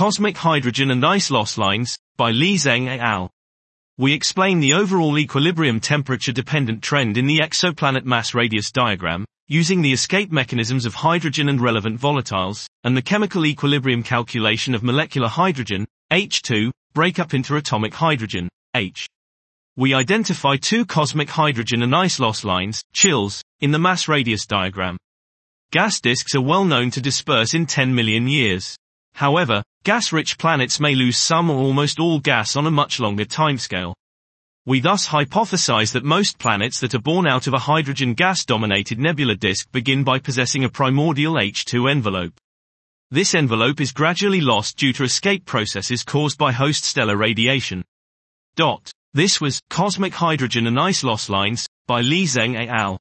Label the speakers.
Speaker 1: Cosmic Hydrogen and Ice Loss Lines, by Li Zeng et al. We explain the overall equilibrium temperature dependent trend in the exoplanet mass radius diagram, using the escape mechanisms of hydrogen and relevant volatiles, and the chemical equilibrium calculation of molecular hydrogen, H2, breakup into atomic hydrogen, H. We identify two cosmic hydrogen and ice loss lines, chills, in the mass radius diagram. Gas disks are well known to disperse in 10 million years. However, gas-rich planets may lose some or almost all gas on a much longer timescale. We thus hypothesize that most planets that are born out of a hydrogen gas-dominated nebula disk begin by possessing a primordial H2 envelope. This envelope is gradually lost due to escape processes caused by host stellar radiation. Dot. This was Cosmic Hydrogen and Ice Loss Lines by Li Zeng et al.